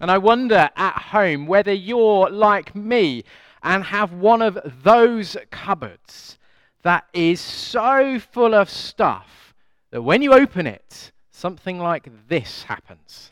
And I wonder at home whether you're like me and have one of those cupboards that is so full of stuff that when you open it, something like this happens.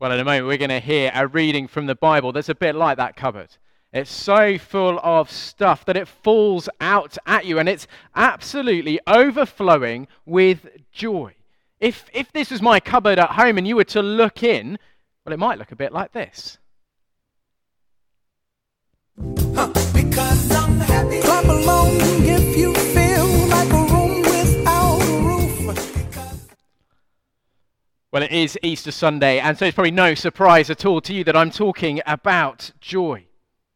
Well, in a moment, we're going to hear a reading from the Bible that's a bit like that cupboard. It's so full of stuff that it falls out at you, and it's absolutely overflowing with joy. If, if this was my cupboard at home and you were to look in, well, it might look a bit like this. Huh, Well, it is Easter Sunday, and so it's probably no surprise at all to you that I'm talking about joy.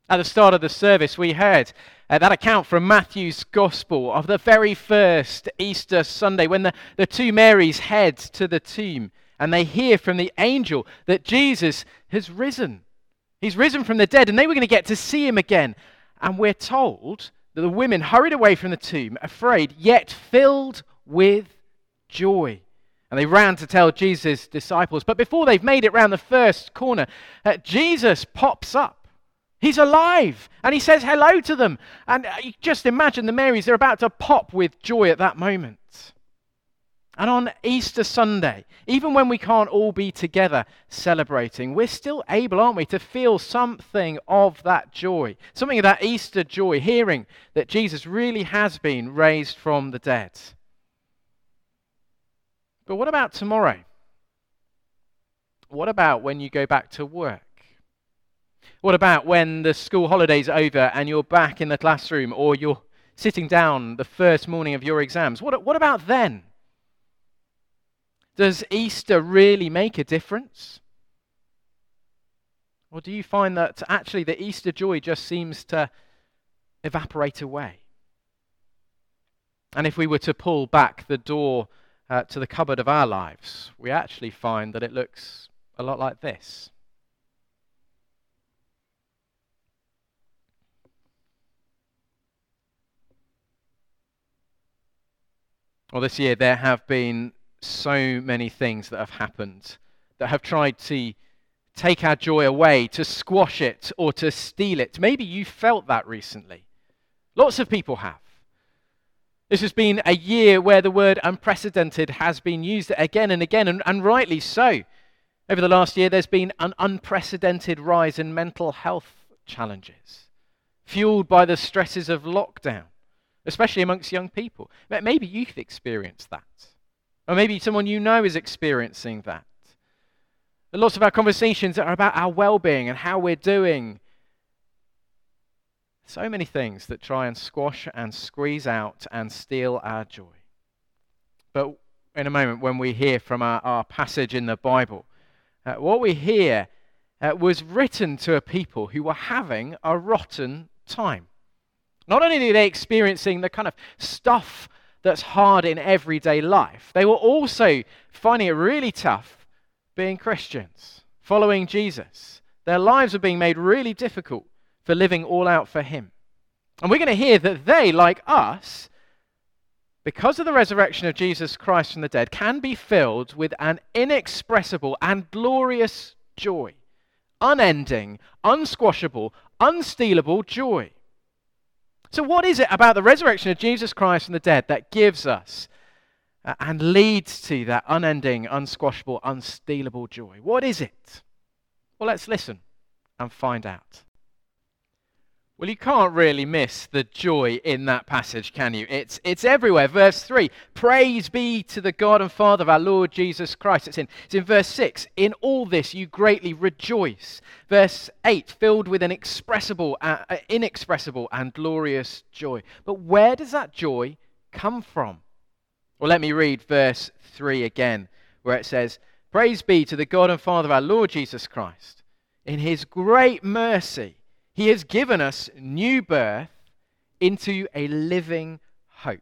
At the start of the service, we heard uh, that account from Matthew's Gospel of the very first Easter Sunday when the, the two Marys head to the tomb and they hear from the angel that Jesus has risen. He's risen from the dead, and they were going to get to see him again. And we're told that the women hurried away from the tomb, afraid, yet filled with joy. And they ran to tell Jesus' disciples. But before they've made it round the first corner, uh, Jesus pops up. He's alive and he says hello to them. And uh, just imagine the Marys, they're about to pop with joy at that moment. And on Easter Sunday, even when we can't all be together celebrating, we're still able, aren't we, to feel something of that joy, something of that Easter joy, hearing that Jesus really has been raised from the dead. But what about tomorrow? What about when you go back to work? What about when the school holiday's are over and you're back in the classroom or you're sitting down the first morning of your exams? What, what about then? Does Easter really make a difference? Or do you find that actually the Easter joy just seems to evaporate away? And if we were to pull back the door uh, to the cupboard of our lives, we actually find that it looks a lot like this. Well, this year there have been so many things that have happened that have tried to take our joy away, to squash it, or to steal it. Maybe you felt that recently. Lots of people have. This has been a year where the word unprecedented has been used again and again, and, and rightly so. Over the last year, there's been an unprecedented rise in mental health challenges, fueled by the stresses of lockdown, especially amongst young people. Maybe you've experienced that, or maybe someone you know is experiencing that. lots of our conversations are about our well being and how we're doing so many things that try and squash and squeeze out and steal our joy. But in a moment, when we hear from our, our passage in the Bible, uh, what we hear uh, was written to a people who were having a rotten time. Not only are they experiencing the kind of stuff that's hard in everyday life, they were also finding it really tough being Christians, following Jesus. Their lives are being made really difficult for living all out for Him. And we're going to hear that they, like us, because of the resurrection of Jesus Christ from the dead, can be filled with an inexpressible and glorious joy. Unending, unsquashable, unstealable joy. So, what is it about the resurrection of Jesus Christ from the dead that gives us uh, and leads to that unending, unsquashable, unstealable joy? What is it? Well, let's listen and find out. Well, you can't really miss the joy in that passage, can you? It's, it's everywhere. Verse 3 Praise be to the God and Father of our Lord Jesus Christ. It's in, it's in verse 6 In all this you greatly rejoice. Verse 8 Filled with an expressible, uh, inexpressible and glorious joy. But where does that joy come from? Well, let me read verse 3 again, where it says, Praise be to the God and Father of our Lord Jesus Christ. In his great mercy, he has given us new birth into a living hope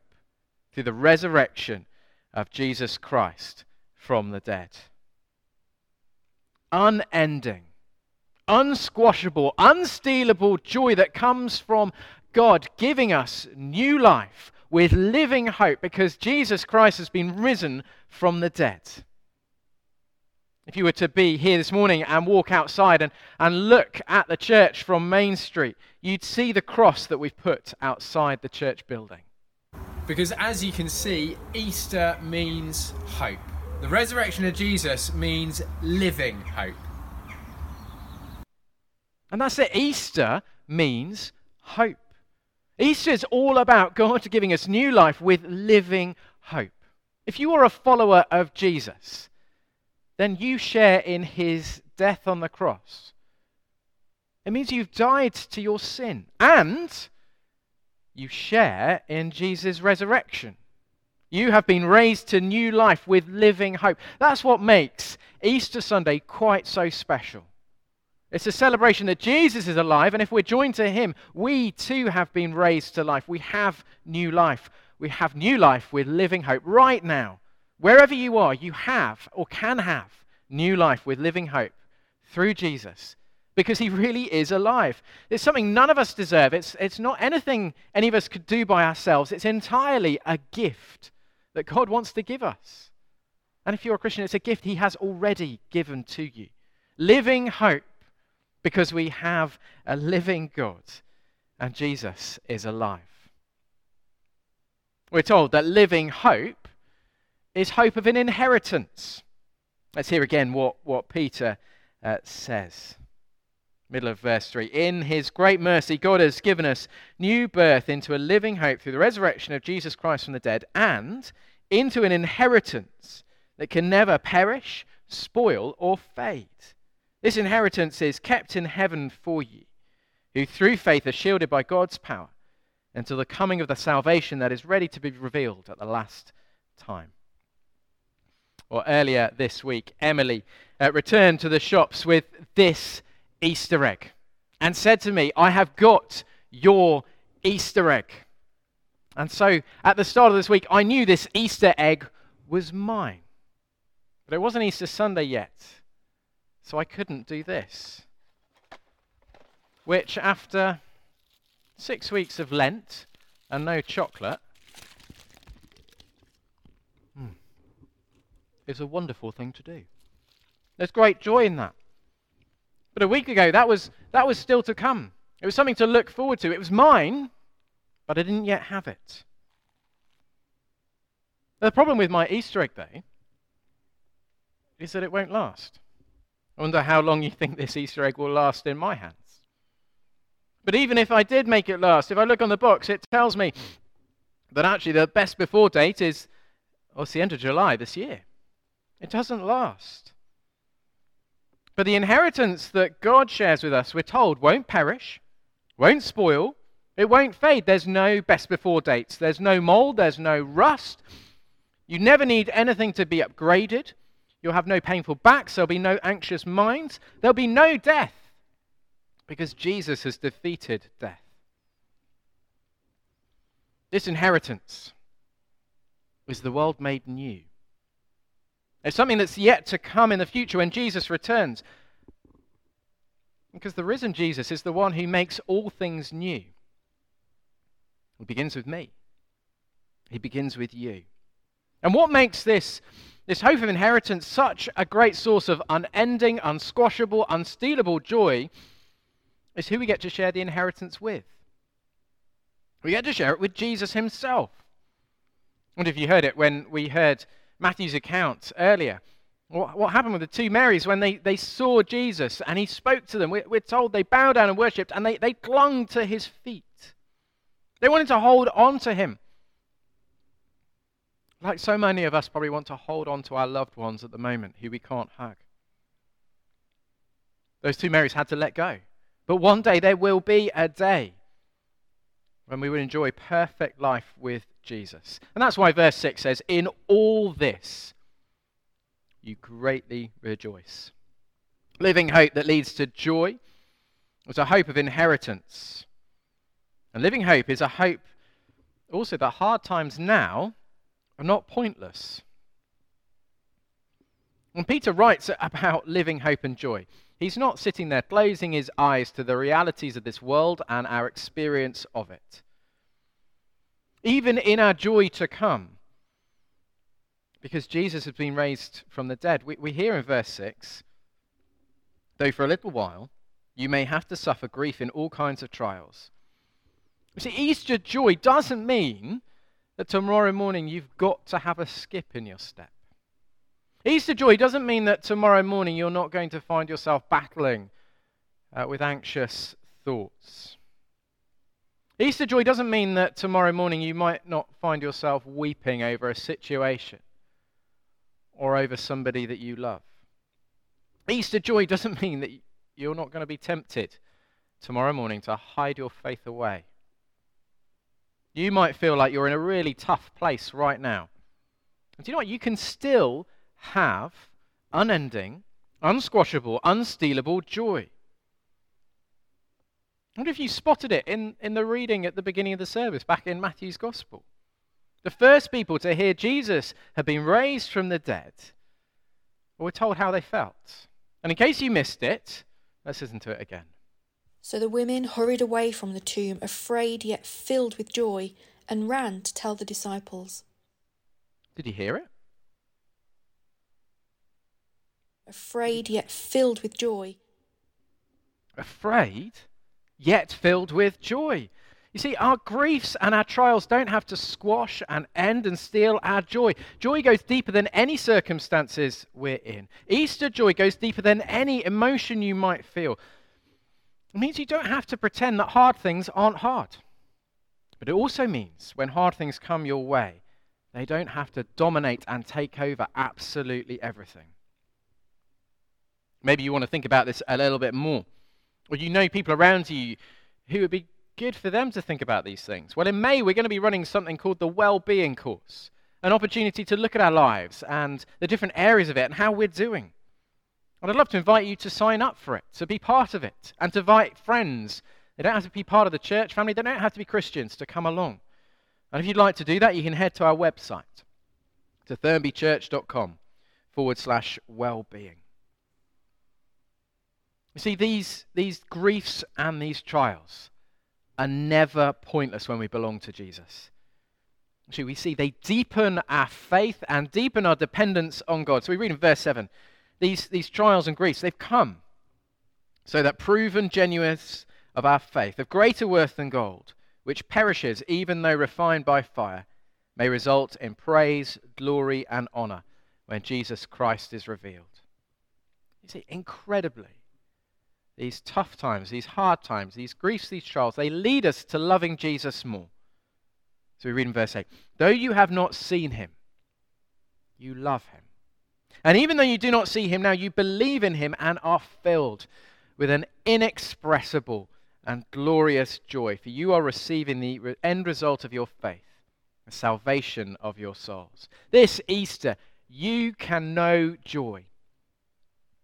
through the resurrection of Jesus Christ from the dead. Unending, unsquashable, unstealable joy that comes from God giving us new life, with living hope because Jesus Christ has been risen from the dead. If you were to be here this morning and walk outside and, and look at the church from Main Street, you'd see the cross that we've put outside the church building. Because as you can see, Easter means hope. The resurrection of Jesus means living hope. And that's it. Easter means hope. Easter is all about God giving us new life with living hope. If you are a follower of Jesus, then you share in his death on the cross. It means you've died to your sin and you share in Jesus' resurrection. You have been raised to new life with living hope. That's what makes Easter Sunday quite so special. It's a celebration that Jesus is alive, and if we're joined to him, we too have been raised to life. We have new life. We have new life with living hope right now. Wherever you are, you have or can have new life with living hope through Jesus because he really is alive. It's something none of us deserve. It's, it's not anything any of us could do by ourselves. It's entirely a gift that God wants to give us. And if you're a Christian, it's a gift he has already given to you. Living hope because we have a living God and Jesus is alive. We're told that living hope is hope of an inheritance. Let's hear again what, what Peter uh, says. Middle of verse 3. In his great mercy, God has given us new birth into a living hope through the resurrection of Jesus Christ from the dead and into an inheritance that can never perish, spoil, or fade. This inheritance is kept in heaven for you, who through faith are shielded by God's power until the coming of the salvation that is ready to be revealed at the last time or earlier this week, Emily uh, returned to the shops with this Easter egg and said to me, I have got your Easter egg. And so at the start of this week, I knew this Easter egg was mine. But it wasn't Easter Sunday yet, so I couldn't do this. Which, after six weeks of Lent and no chocolate, is a wonderful thing to do. There's great joy in that. But a week ago, that was, that was still to come. It was something to look forward to. It was mine, but I didn't yet have it. The problem with my Easter egg, though, is that it won't last. I wonder how long you think this Easter egg will last in my hands. But even if I did make it last, if I look on the box, it tells me that actually the best before date is, well, it's the end of July this year. It doesn't last. But the inheritance that God shares with us, we're told, won't perish, won't spoil, it won't fade. There's no best before dates, there's no mold, there's no rust. You never need anything to be upgraded. You'll have no painful backs, there'll be no anxious minds, there'll be no death because Jesus has defeated death. This inheritance is the world made new. It's something that's yet to come in the future when Jesus returns. Because the risen Jesus is the one who makes all things new. He begins with me, he begins with you. And what makes this, this hope of inheritance such a great source of unending, unsquashable, unstealable joy is who we get to share the inheritance with. We get to share it with Jesus himself. And if you heard it when we heard Matthew's account earlier. What, what happened with the two Marys when they, they saw Jesus and he spoke to them? We're, we're told they bowed down and worshipped and they, they clung to his feet. They wanted to hold on to him. Like so many of us probably want to hold on to our loved ones at the moment who we can't hug. Those two Marys had to let go. But one day there will be a day when we will enjoy perfect life with Jesus. And that's why verse 6 says, In all this you greatly rejoice. Living hope that leads to joy is a hope of inheritance. And living hope is a hope also that hard times now are not pointless. When Peter writes about living hope and joy, he's not sitting there closing his eyes to the realities of this world and our experience of it. even in our joy to come, because Jesus has been raised from the dead. We, we hear in verse 6 though for a little while you may have to suffer grief in all kinds of trials. You see, Easter joy doesn't mean that tomorrow morning you've got to have a skip in your step. Easter joy doesn't mean that tomorrow morning you're not going to find yourself battling uh, with anxious thoughts. Easter joy doesn't mean that tomorrow morning you might not find yourself weeping over a situation or over somebody that you love. Easter joy doesn't mean that you're not going to be tempted tomorrow morning to hide your faith away. You might feel like you're in a really tough place right now. And do you know what? You can still have unending, unsquashable, unstealable joy. I wonder if you spotted it in, in the reading at the beginning of the service, back in Matthew's Gospel. The first people to hear Jesus had been raised from the dead were told how they felt. And in case you missed it, let's listen to it again. So the women hurried away from the tomb, afraid yet filled with joy, and ran to tell the disciples. Did you hear it? Afraid yet filled with joy. Afraid yet filled with joy. You see, our griefs and our trials don't have to squash and end and steal our joy. Joy goes deeper than any circumstances we're in. Easter joy goes deeper than any emotion you might feel. It means you don't have to pretend that hard things aren't hard. But it also means when hard things come your way, they don't have to dominate and take over absolutely everything. Maybe you want to think about this a little bit more. Or you know people around you who would be good for them to think about these things. Well, in May, we're going to be running something called the Well-Being Course, an opportunity to look at our lives and the different areas of it and how we're doing. And I'd love to invite you to sign up for it, to be part of it, and to invite friends. They don't have to be part of the church family, they don't have to be Christians to come along. And if you'd like to do that, you can head to our website, to thurnbychurch.com forward slash well-being. You see, these, these griefs and these trials, are never pointless when we belong to Jesus. Actually, we see they deepen our faith and deepen our dependence on God. So we read in verse 7 these, these trials and griefs, they've come so that proven genuineness of our faith, of greater worth than gold, which perishes even though refined by fire, may result in praise, glory, and honor when Jesus Christ is revealed. You see, incredibly, these tough times, these hard times, these griefs, these trials, they lead us to loving Jesus more. So we read in verse 8 Though you have not seen him, you love him. And even though you do not see him now, you believe in him and are filled with an inexpressible and glorious joy, for you are receiving the end result of your faith, the salvation of your souls. This Easter, you can know joy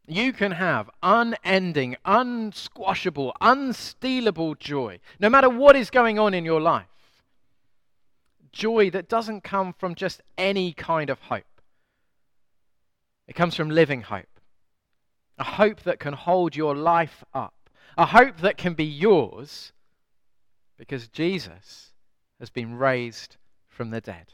you can have unending, unsquashable, unstealable joy, no matter what is going on in your life. Joy that doesn't come from just any kind of hope, it comes from living hope. A hope that can hold your life up, a hope that can be yours because Jesus has been raised from the dead.